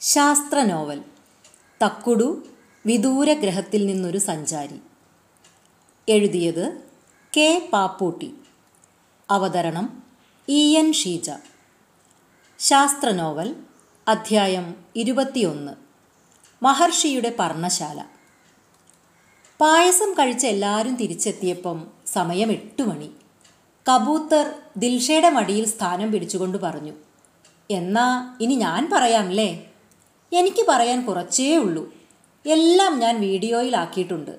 ശാസ്ത്ര നോവൽ തക്കുടു വിദൂര ഗ്രഹത്തിൽ നിന്നൊരു സഞ്ചാരി. എഴുതിയത് കെ പാപ്പൂട്ടി. അവതരണം ഇ എൻ ഷീജ. ശാസ്ത്ര നോവൽ അധ്യായം ഇരുപത്തിയൊന്ന്. മഹർഷിയുടെ പർണശാല. പായസം കഴിച്ച് എല്ലാവരും തിരിച്ചെത്തിയപ്പം സമയം എട്ട് മണി. കബൂത്തർ ദിൽഷയുടെ മടിയിൽ സ്ഥാനം പിടിച്ചുകൊണ്ട് പറഞ്ഞു എന്നാ ഇനി ഞാൻ പറയാം പറയാമല്ലേ എനിക്ക് പറയാൻ കുറച്ചേ ഉള്ളൂ. എല്ലാം ഞാൻ വീഡിയോയിലാക്കിയിട്ടുണ്ട്.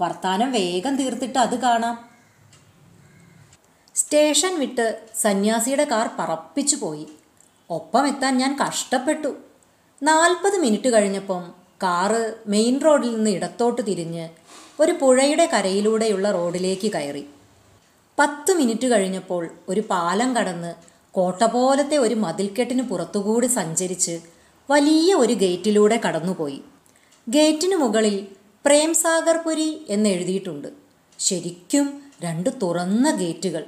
വർത്താനം വേഗം തീർത്തിട്ട് അത് കാണാം. സ്റ്റേഷൻ വിട്ട് സന്യാസിയുടെ കാർ പറപ്പിച്ചു പോയി. ഒപ്പം എത്താൻ ഞാൻ കഷ്ടപ്പെട്ടു. നാൽപ്പത് മിനിറ്റ് കഴിഞ്ഞപ്പം കാറ് മെയിൻ റോഡിൽ നിന്ന് ഇടത്തോട്ട് തിരിഞ്ഞ് ഒരു പുഴയുടെ കരയിലൂടെയുള്ള റോഡിലേക്ക് കയറി. പത്ത് മിനിറ്റ് കഴിഞ്ഞപ്പോൾ ഒരു പാലം കടന്ന് കോട്ട പോലത്തെ ഒരു മതിൽക്കെട്ടിന് പുറത്തുകൂടി സഞ്ചരിച്ച് വലിയ ഒരു ഗേറ്റിലൂടെ കടന്നുപോയി. ഗേറ്റിന് മുകളിൽ പ്രേംസാഗർപുരി എന്നെഴുതിയിട്ടുണ്ട് ശരിക്കും രണ്ട് തുറന്ന ഗേറ്റുകൾ.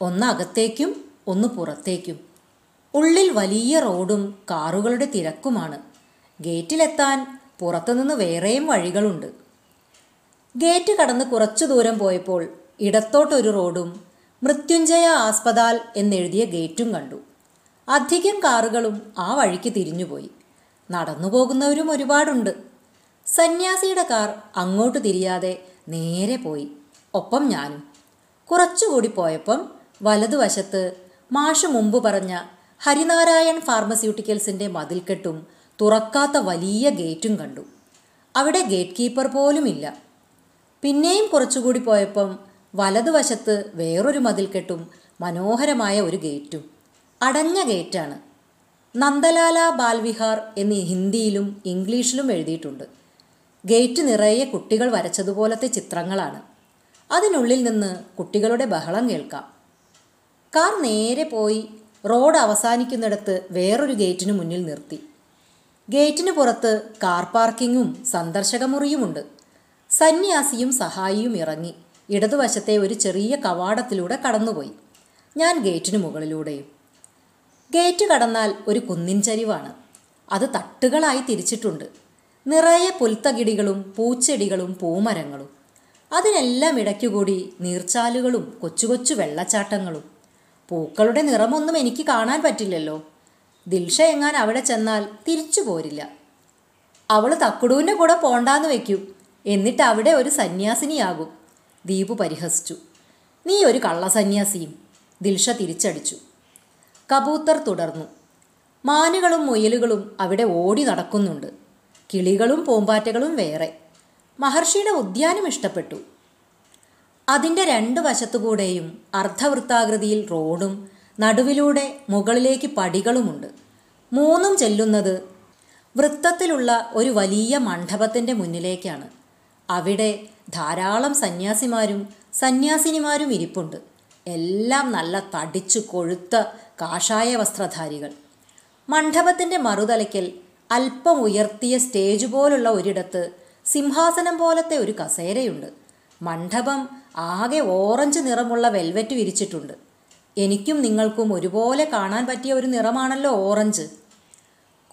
ഒന്ന് അകത്തേക്കും ഒന്ന് പുറത്തേക്കും. ഉള്ളിൽ വലിയ റോഡും കാറുകളുടെ തിരക്കുമാണ്. ഗേറ്റിലെത്താൻ പുറത്തുനിന്ന് വേറെയും വഴികളുണ്ട്. ഗേറ്റ് കടന്ന് കുറച്ചു ദൂരം പോയപ്പോൾ ഇടത്തോട്ടൊരു റോഡും മൃത്യുഞ്ജയ ആസ്പതാൽ എന്നെഴുതിയ ഗേറ്റും കണ്ടു. അധികം കാറുകളും ആ വഴിക്ക് തിരിഞ്ഞുപോയി. നടന്നു പോകുന്നവരും ഒരുപാടുണ്ട്. സന്യാസിയുടെ കാർ അങ്ങോട്ട് തിരിയാതെ നേരെ പോയി. ഒപ്പം ഞാനും. കുറച്ചുകൂടി പോയപ്പം വലതുവശത്ത് മാഷ് മുമ്പ് പറഞ്ഞ ഹരിനാരായൺ ഫാർമസ്യൂട്ടിക്കൽസിന്റെ മതിൽക്കെട്ടും തുറക്കാത്ത വലിയ ഗേറ്റും കണ്ടു. അവിടെ ഗേറ്റ് കീപ്പർ പോലുമില്ല. പിന്നെയും കുറച്ചുകൂടി പോയപ്പം വലതുവശത്ത് വേറൊരു മതിൽക്കെട്ടും മനോഹരമായ ഒരു ഗേറ്റും. അടഞ്ഞ ഗേറ്റാണ്. നന്ദലാല ബാൽവിഹാർ എന്നീ ഹിന്ദിയിലും ഇംഗ്ലീഷിലും എഴുതിയിട്ടുണ്ട്. ഗേറ്റ് നിറയെ കുട്ടികൾ വരച്ചതുപോലത്തെ ചിത്രങ്ങളാണ്. അതിനുള്ളിൽ നിന്ന് കുട്ടികളുടെ ബഹളം കേൾക്കാം. കാർ നേരെ പോയി റോഡ് അവസാനിക്കുന്നിടത്ത് വേറൊരു ഗേറ്റിന് മുന്നിൽ നിർത്തി. ഗേറ്റിന് പുറത്ത് കാർ പാർക്കിങ്ങും സന്ദർശക മുറിയുമുണ്ട് സന്യാസിയും സഹായിയും ഇറങ്ങി. ഇടതുവശത്തെ ഒരു ചെറിയ കവാടത്തിലൂടെ കടന്നുപോയി. ഞാൻ ഗേറ്റിന് മുകളിലൂടെയും ഗേറ്റ് കടന്നാൽ ഒരു കുന്നിൻ ചരിവാണ് അത് തട്ടുകളായി തിരിച്ചിട്ടുണ്ട്. നിറയെ പുൽത്തകിടികളും പൂച്ചെടികളും പൂമരങ്ങളും. അതിനെല്ലാം ഇടയ്ക്കുകൂടി നീർച്ചാലുകളും കൊച്ചു കൊച്ചു വെള്ളച്ചാട്ടങ്ങളും. പൂക്കളുടെ നിറമൊന്നും എനിക്ക് കാണാൻ പറ്റില്ലല്ലോ. ദിൽഷ എങ്ങാൻ അവിടെ ചെന്നാൽ തിരിച്ചു പോരില്ല. അവൾ തക്കുടുവിന്റെ കൂടെ പോണ്ടാന്ന് വയ്ക്കും എന്നിട്ട് അവിടെ ഒരു സന്യാസിനിയാകും. ദീപു പരിഹസിച്ചു. നീ ഒരു കള്ളസന്യാസിയും ദിൽഷ തിരിച്ചടിച്ചു. കബൂത്തർ തുടർന്നു. മാനുകളും മുയലുകളും അവിടെ ഓടി നടക്കുന്നുണ്ട്. കിളികളും പൂമ്പാറ്റകളും വേറെ. മഹർഷിയുടെ ഉദ്യാനം ഇഷ്ടപ്പെട്ടു. അതിന്റെ രണ്ട് വശത്തുകൂടെയും അർദ്ധവൃത്താകൃതിയിൽ റോഡും നടുവിലൂടെ മുകളിലേക്ക് പടികളുമുണ്ട്. മൂന്നും ചെല്ലുന്നത് വൃത്തത്തിലുള്ള ഒരു വലിയ മണ്ഡപത്തിന്റെ മുന്നിലേക്കാണ്. അവിടെ ധാരാളം സന്യാസിമാരും സന്യാസിനിമാരും ഇരിപ്പുണ്ട്. എല്ലാം നല്ല തടിച്ചു കൊഴുത്ത കാഷായ വസ്ത്രധാരികൾ. മണ്ഡപത്തിന്റെ മറുതലയ്ക്കൽ അല്പം ഉയർത്തിയ സ്റ്റേജ് പോലുള്ള ഒരിടത്ത് സിംഹാസനം പോലത്തെ ഒരു കസേരയുണ്ട്. മണ്ഡപം ആകെ ഓറഞ്ച് നിറമുള്ള വെൽവെറ്റ് വിരിച്ചിട്ടുണ്ട്. എനിക്കും നിങ്ങൾക്കും ഒരുപോലെ കാണാൻ പറ്റിയ ഒരു നിറമാണല്ലോ ഓറഞ്ച്.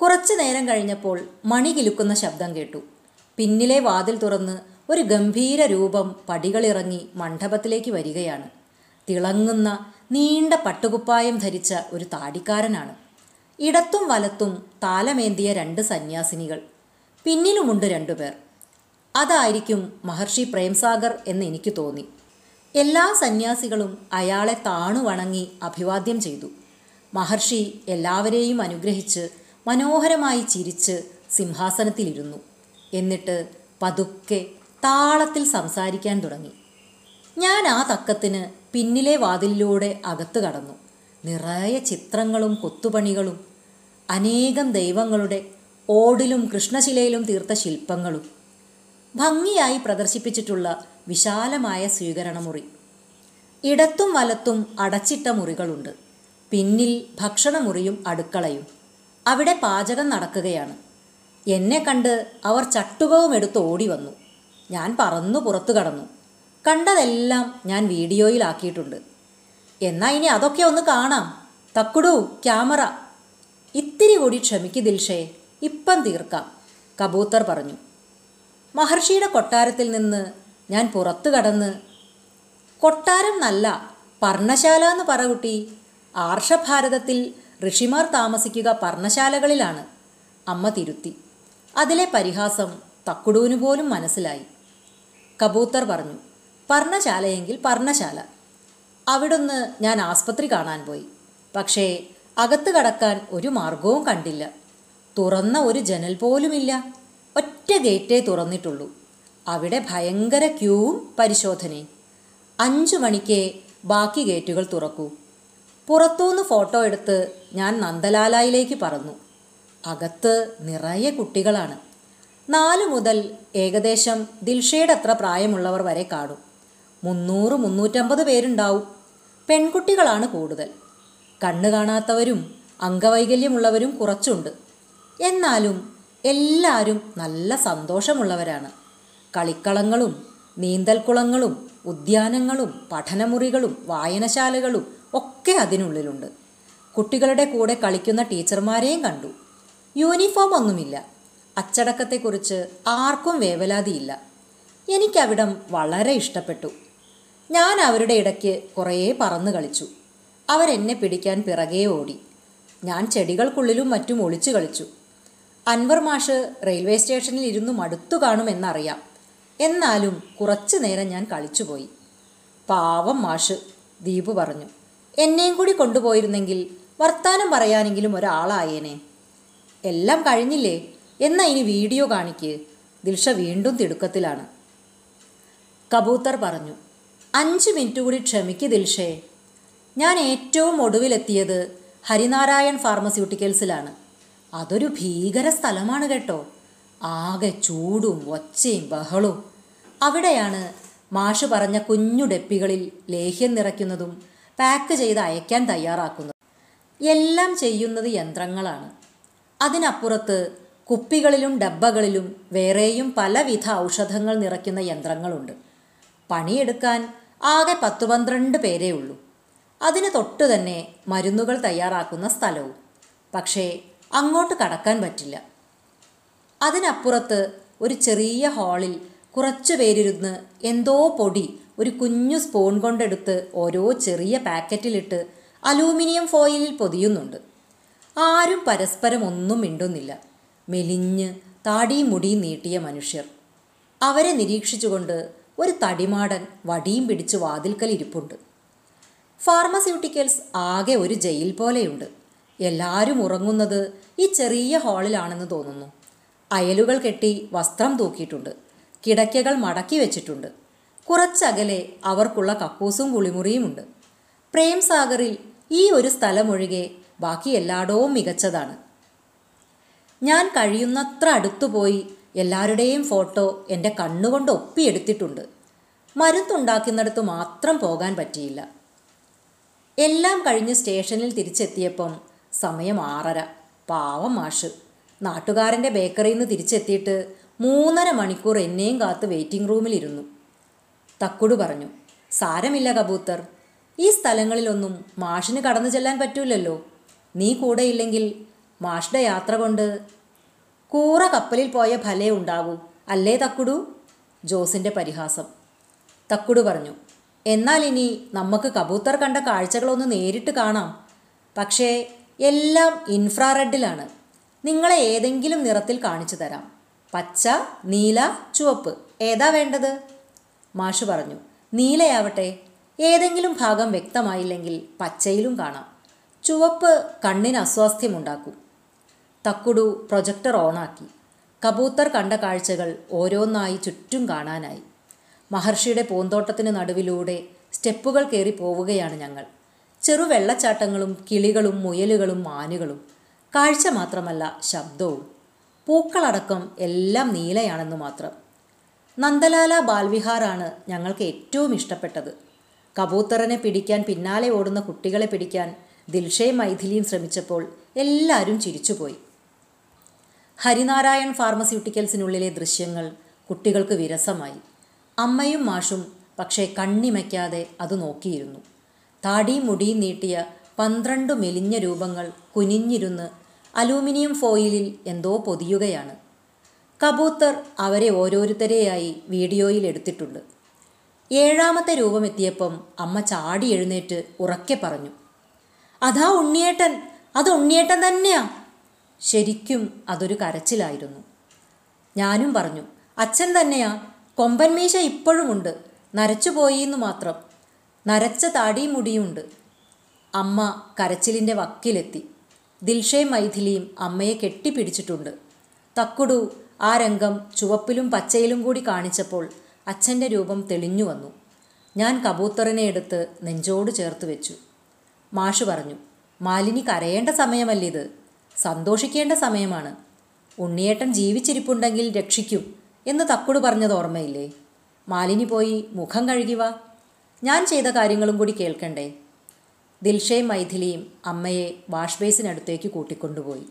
കുറച്ചു നേരം കഴിഞ്ഞപ്പോൾ മണി കിലുക്കുന്ന ശബ്ദം കേട്ടു. പിന്നിലെ വാതിൽ തുറന്ന് ഒരു ഗംഭീര രൂപം പടികളിറങ്ങി മണ്ഡപത്തിലേക്ക് വരികയാണ്. തിളങ്ങുന്ന നീണ്ട പട്ടുകുപ്പായം ധരിച്ച ഒരു താടിക്കാരനാണ്. ഇടത്തും വലത്തും താലമേന്തിയ രണ്ട് സന്യാസിനികൾ. പിന്നിലുമുണ്ട് രണ്ടുപേർ അതായിരിക്കും മഹർഷി പ്രേംസാഗർ എന്ന് എനിക്ക് തോന്നി. എല്ലാ സന്യാസികളും അയാളെ താണു വണങ്ങി അഭിവാദ്യം ചെയ്തു. മഹർഷി എല്ലാവരെയും അനുഗ്രഹിച്ച് മനോഹരമായി ചിരിച്ച് സിംഹാസനത്തിലിരുന്നു. എന്നിട്ട് പതുക്കെ താളത്തിൽ സംസാരിക്കാൻ തുടങ്ങി. ഞാൻ ആ തക്കത്തിന് പിന്നിലെ വാതിലിലൂടെ അകത്തു കടന്നു. നിറയെ ചിത്രങ്ങളും കൊത്തുപണികളും അനേകം ദൈവങ്ങളുടെ ഓടിലും കൃഷ്ണശിലയിലും തീർത്ത ശില്പങ്ങളും ഭംഗിയായി പ്രദർശിപ്പിച്ചിട്ടുള്ള വിശാലമായ സ്വീകരണമുറി. ഇടത്തും വലത്തും അടച്ചിട്ട മുറികളുണ്ട്. പിന്നിൽ ഭക്ഷണമുറിയും അടുക്കളയും. അവിടെ പാചകം നടക്കുകയാണ്. എന്നെ കണ്ട് അവർ ചട്ടുകവും എടുത്ത് ഓടി വന്നു ഞാൻ പറന്നു പുറത്തു കടന്നു. കണ്ടതെല്ലാം ഞാൻ വീഡിയോയിലാക്കിയിട്ടുണ്ട്. എന്നാൽ ഇനി അതൊക്കെ ഒന്ന് കാണാം. തക്കുടു ക്യാമറ. ഇത്തിരി കൂടി ക്ഷമിക്ക് ദിൽഷേ ഇപ്പം തീർക്കാം കബൂത്തർ പറഞ്ഞു. മഹർഷിയുടെ കൊട്ടാരത്തിൽ നിന്ന് ഞാൻ പുറത്തു കടന്ന് കൊട്ടാരം നല്ല പർണശാല എന്ന് പറ കുട്ടി ആർഷഭാരതത്തിൽ ഋഷിമാർ താമസിക്കുക പർണശാലകളിലാണ് അമ്മ തിരുത്തി. അതിലെ പരിഹാസം തക്കുടൂന് പോലും മനസ്സിലായി. കബൂത്തർ പറഞ്ഞു പർണശാലയെങ്കിൽ പർണശാല. അവിടുന്ന് ഞാൻ ആസ്പത്രി കാണാൻ പോയി. പക്ഷേ അകത്ത് കടക്കാൻ ഒരു മാർഗവും കണ്ടില്ല. തുറന്ന ഒരു ജനൽ പോലുമില്ല. ഒറ്റ ഗേറ്റേ തുറന്നിട്ടുള്ളൂ. അവിടെ ഭയങ്കര ക്യൂവും പരിശോധനയും. അഞ്ചു മണിക്കേ ബാക്കി ഗേറ്റുകൾ തുറക്കൂ. പുറത്തുനിന്ന് ഫോട്ടോ എടുത്ത് ഞാൻ നന്ദലാലായിലേക്ക് പറന്നു. അകത്ത് നിറയെ കുട്ടികളാണ്. നാല് മുതൽ ഏകദേശം ദിൽഷയുടെ അത്ര പ്രായമുള്ളവർ വരെ കാണും. മുന്നൂറ് മുന്നൂറ്റമ്പത് പേരുണ്ടാവും. പെൺകുട്ടികളാണ് കൂടുതൽ. കണ്ണു കാണാത്തവരും അംഗവൈകല്യമുള്ളവരും കുറച്ചുണ്ട്. എന്നാലും എല്ലാവരും നല്ല സന്തോഷമുള്ളവരാണ്. കളിക്കളങ്ങളും നീന്തൽക്കുളങ്ങളും ഉദ്യാനങ്ങളും പഠനമുറികളും വായനശാലകളും ഒക്കെ അതിനുള്ളിലുണ്ട്. കുട്ടികളുടെ കൂടെ കളിക്കുന്ന ടീച്ചർമാരെയും കണ്ടു. യൂണിഫോം ഒന്നുമില്ല. അച്ചടക്കത്തെക്കുറിച്ച് ആർക്കും വേവലാതിയില്ല. എനിക്കവിടം വളരെ ഇഷ്ടപ്പെട്ടു. ഞാൻ അവരുടെ ഇടയ്ക്ക് കുറേ പറന്ന് കളിച്ചു. അവരെന്നെ പിടിക്കാൻ പിറകെ ഓടി. ഞാൻ ചെടികൾക്കുള്ളിലും മറ്റും ഒളിച്ചു കളിച്ചു. അൻവർ മാഷ് റെയിൽവേ സ്റ്റേഷനിൽ ഇരുന്നു മടുത്തു കാണുമെന്നറിയാം. എന്നാലും കുറച്ചു നേരം ഞാൻ കളിച്ചുപോയി. പാവം മാഷ് ദീപു പറഞ്ഞു. എന്നെയും കൂടി കൊണ്ടുപോയിരുന്നെങ്കിൽ വർത്താനം പറയാനെങ്കിലും ഒരാളായേനെ. എല്ലാം കഴിഞ്ഞില്ലേ? എന്നാ ഇനി വീഡിയോ കാണിക്ക്. ദിൽഷ വീണ്ടും തിടുക്കത്തിലാണ്. കബൂത്തർ പറഞ്ഞു. അഞ്ച് മിനിറ്റ് കൂടി ക്ഷമിക്ക് ദിൽഷേ. ഞാൻ ഏറ്റവും ഒടുവിലെത്തിയത് ഹരിനാരായൺ ഫാർമസ്യൂട്ടിക്കൽസിലാണ്. അതൊരു ഭീകര സ്ഥലമാണ് കേട്ടോ. ആകെ ചൂടും ഒച്ചയും ബഹളവും അവിടെയാണ് മാഷ് പറഞ്ഞ കുഞ്ഞു ഡെപ്പികളിൽ ലേഹ്യം നിറയ്ക്കുന്നതും പാക്ക് ചെയ്ത് അയക്കാൻ തയ്യാറാക്കുന്നതും. എല്ലാം ചെയ്യുന്നത് യന്ത്രങ്ങളാണ്. അതിനപ്പുറത്ത് കുപ്പികളിലും ഡബ്ബകളിലും വേറെയും പലവിധ ഔഷധങ്ങൾ നിറയ്ക്കുന്ന യന്ത്രങ്ങളുണ്ട്. പണിയെടുക്കാൻ ആകെ പത്ത് പന്ത്രണ്ട് പേരേ ഉള്ളൂ. അതിന് തൊട്ടു തന്നെ മരുന്നുകൾ തയ്യാറാക്കുന്ന സ്ഥലവും. പക്ഷേ അങ്ങോട്ട് കടക്കാൻ പറ്റില്ല. അതിനപ്പുറത്ത് ഒരു ചെറിയ ഹാളിൽ കുറച്ചു പേരിരുന്ന് എന്തോ പൊടി ഒരു കുഞ്ഞു സ്പൂൺ കൊണ്ടെടുത്ത് ഓരോ ചെറിയ പാക്കറ്റിലിട്ട് അലൂമിനിയം ഫോയിലിൽ പൊതിയുന്നുണ്ട്. ആരും പരസ്പരം ഒന്നും മിണ്ടുന്നില്ല. മെലിഞ്ഞ് താടിയും മുടിയും നീട്ടിയ മനുഷ്യർ. അവരെ നിരീക്ഷിച്ചുകൊണ്ട് ഒരു തടിമാടൻ വടിയും പിടിച്ച് വാതിൽക്കൽ ഇരിപ്പുണ്ട്. ഫാർമസ്യൂട്ടിക്കൽസ് ആകെ ഒരു ജയിൽ പോലെയുണ്ട്. എല്ലാവരും ഉറങ്ങുന്നത് ഈ ചെറിയ ഹാളിലാണെന്ന് തോന്നുന്നു. അയലുകൾ കെട്ടി വസ്ത്രം തൂക്കിയിട്ടുണ്ട്. കിടക്കകൾ മടക്കി വെച്ചിട്ടുണ്ട്. കുറച്ചകലെ അവർക്കുള്ള കക്കൂസും കുളിമുറിയുമുണ്ട് പ്രേംസാഗറിൽ ഈ ഒരു സ്ഥലമൊഴികെ ബാക്കി എല്ലായിടവും മികച്ചതാണ്. ഞാൻ കഴിയുന്നത്ര അടുത്തുപോയി എല്ലാവരുടെയും ഫോട്ടോ എന്റെ കണ്ണുകൊണ്ട് ഒപ്പിയെടുത്തിട്ടുണ്ട്. മരുന്നുണ്ടാക്കുന്നിടത്ത് മാത്രം പോകാൻ പറ്റിയില്ല. എല്ലാം കഴിഞ്ഞ് സ്റ്റേഷനിൽ തിരിച്ചെത്തിയപ്പം സമയം ആറര. പാവം മാഷ്. നാട്ടുകാരന്റെ ബേക്കറിയിൽ നിന്ന് തിരിച്ചെത്തിയിട്ട് മൂന്നര മണിക്കൂർ എന്നെയും കാത്ത് വെയിറ്റിംഗ് റൂമിലിരുന്നു. തക്കുടു പറഞ്ഞു സാരമില്ല കബൂത്തർ. ഈ സ്ഥലങ്ങളിലൊന്നും മാഷിന് കടന്നു ചെല്ലാൻ പറ്റൂലല്ലോ. നീ കൂടെയില്ലെങ്കിൽ മാഷിന്റെ യാത്ര കൊണ്ട് കൂറ കപ്പലിൽ പോയ ഫലേ ഉണ്ടാകൂ അല്ലേ തക്കുടു? ജോസിന്റെ പരിഹാസം. തക്കുടു പറഞ്ഞു എന്നാൽ ഇനി നമുക്ക് കബൂത്തർ കണ്ട കാഴ്ചകളൊന്ന് നേരിട്ട് കാണാം. പക്ഷേ എല്ലാം ഇൻഫ്രാറെഡിലാണ്. നിങ്ങളെ ഏതെങ്കിലും നിറത്തിൽ കാണിച്ചു തരാം. പച്ച നീല ചുവപ്പ്. ഏതാ വേണ്ടത്? മാഷു പറഞ്ഞു നീലയാവട്ടെ. ഏതെങ്കിലും ഭാഗം വ്യക്തമായില്ലെങ്കിൽ പച്ചയിലും കാണാം. ചുവപ്പ് കണ്ണിന് അസ്വാസ്ഥ്യമുണ്ടാക്കും. തക്കുടു പ്രൊജക്ടർ ഓണാക്കി. കബൂത്തർ കണ്ട കാഴ്ചകൾ ഓരോന്നായി ചുറ്റും കാണാനായി. മഹർഷിയുടെ പൂന്തോട്ടത്തിന് നടുവിലൂടെ സ്റ്റെപ്പുകൾ കയറി പോവുകയാണ് ഞങ്ങൾ. ചെറു വെള്ളച്ചാട്ടങ്ങളും കിളികളും മുയലുകളും മാനുകളും കാഴ്ച മാത്രമല്ല ശബ്ദവും. പൂക്കളടക്കം എല്ലാം നീലയാണെന്ന് മാത്രം. നന്ദലാല ബാൽവിഹാറാണ് ഞങ്ങൾക്ക് ഏറ്റവും ഇഷ്ടപ്പെട്ടത്. കബൂത്തറിനെ പിടിക്കാൻ പിന്നാലെ ഓടുന്ന കുട്ടികളെ പിടിക്കാൻ ദിൽഷയും മൈഥിലിയും ശ്രമിച്ചപ്പോൾ എല്ലാവരും ചിരിച്ചുപോയി. ഹരിനാരായൺ ഫാർമസ്യൂട്ടിക്കൽസിനുള്ളിലെ ദൃശ്യങ്ങൾ കുട്ടികൾക്ക് വിരസമായി. അമ്മയും മാഷും പക്ഷേ കണ്ണിമയ്ക്കാതെ അത് നോക്കിയിരുന്നു. താടിയും മുടിയും നീട്ടിയ പന്ത്രണ്ട് മെലിഞ്ഞ രൂപങ്ങൾ കുനിഞ്ഞിരുന്ന് അലൂമിനിയം ഫോയിലിൽ എന്തോ പൊതിയുകയാണ്. കബൂത്തർ അവരെ ഓരോരുത്തരെയായി വീഡിയോയിൽ എടുത്തിട്ടുണ്ട്. ഏഴാമത്തെ രൂപമെത്തിയപ്പം അമ്മ ചാടി എഴുന്നേറ്റ് ഉറക്കെ പറഞ്ഞു. അതാ ഉണ്ണിയേട്ടൻ. അത് ഉണ്ണിയേട്ടൻ തന്നെയാ. ശരിക്കും അതൊരു കരച്ചിലായിരുന്നു. ഞാനും പറഞ്ഞു അച്ഛൻ തന്നെയാ കൊമ്പൻമീശ ഇപ്പോഴുമുണ്ട്. നരച്ചുപോയി എന്ന് മാത്രം. നരച്ച താടിയും മുടിയുമുണ്ട് അമ്മ കരച്ചിലിന്റെ വക്കിലെത്തി. ദിൽഷയും മൈഥിലിയും അമ്മയെ കെട്ടിപ്പിടിച്ചിട്ടുണ്ട്. തക്കുടു ആ രംഗം ചുവപ്പിലും പച്ചയിലും കൂടി കാണിച്ചപ്പോൾ അച്ഛന്റെ രൂപം തെളിഞ്ഞു വന്നു. ഞാൻ കബൂത്തറിനെ എടുത്ത് നെഞ്ചോട് ചേർത്ത് വെച്ചു. മാഷു പറഞ്ഞു മാലിനി കരയേണ്ട സമയമല്ലിത്. സന്തോഷിക്കേണ്ട സമയമാണ്. ഉണ്ണിയേട്ടൻ ജീവിച്ചിരിപ്പുണ്ടെങ്കിൽ രക്ഷിക്കും എന്ന് തക്കുട് പറഞ്ഞത് ഓർമ്മയില്ലേ? മാലിനി പോയി മുഖം കഴുകി വാ. ഞാൻ ചെയ്ത കാര്യങ്ങളും കൂടി കേൾക്കണ്ടേ? ദിൽഷയും മൈഥിലിയും അമ്മയെ വാഷ് ബേസിനടുത്തേക്ക് കൂട്ടിക്കൊണ്ടുപോയി.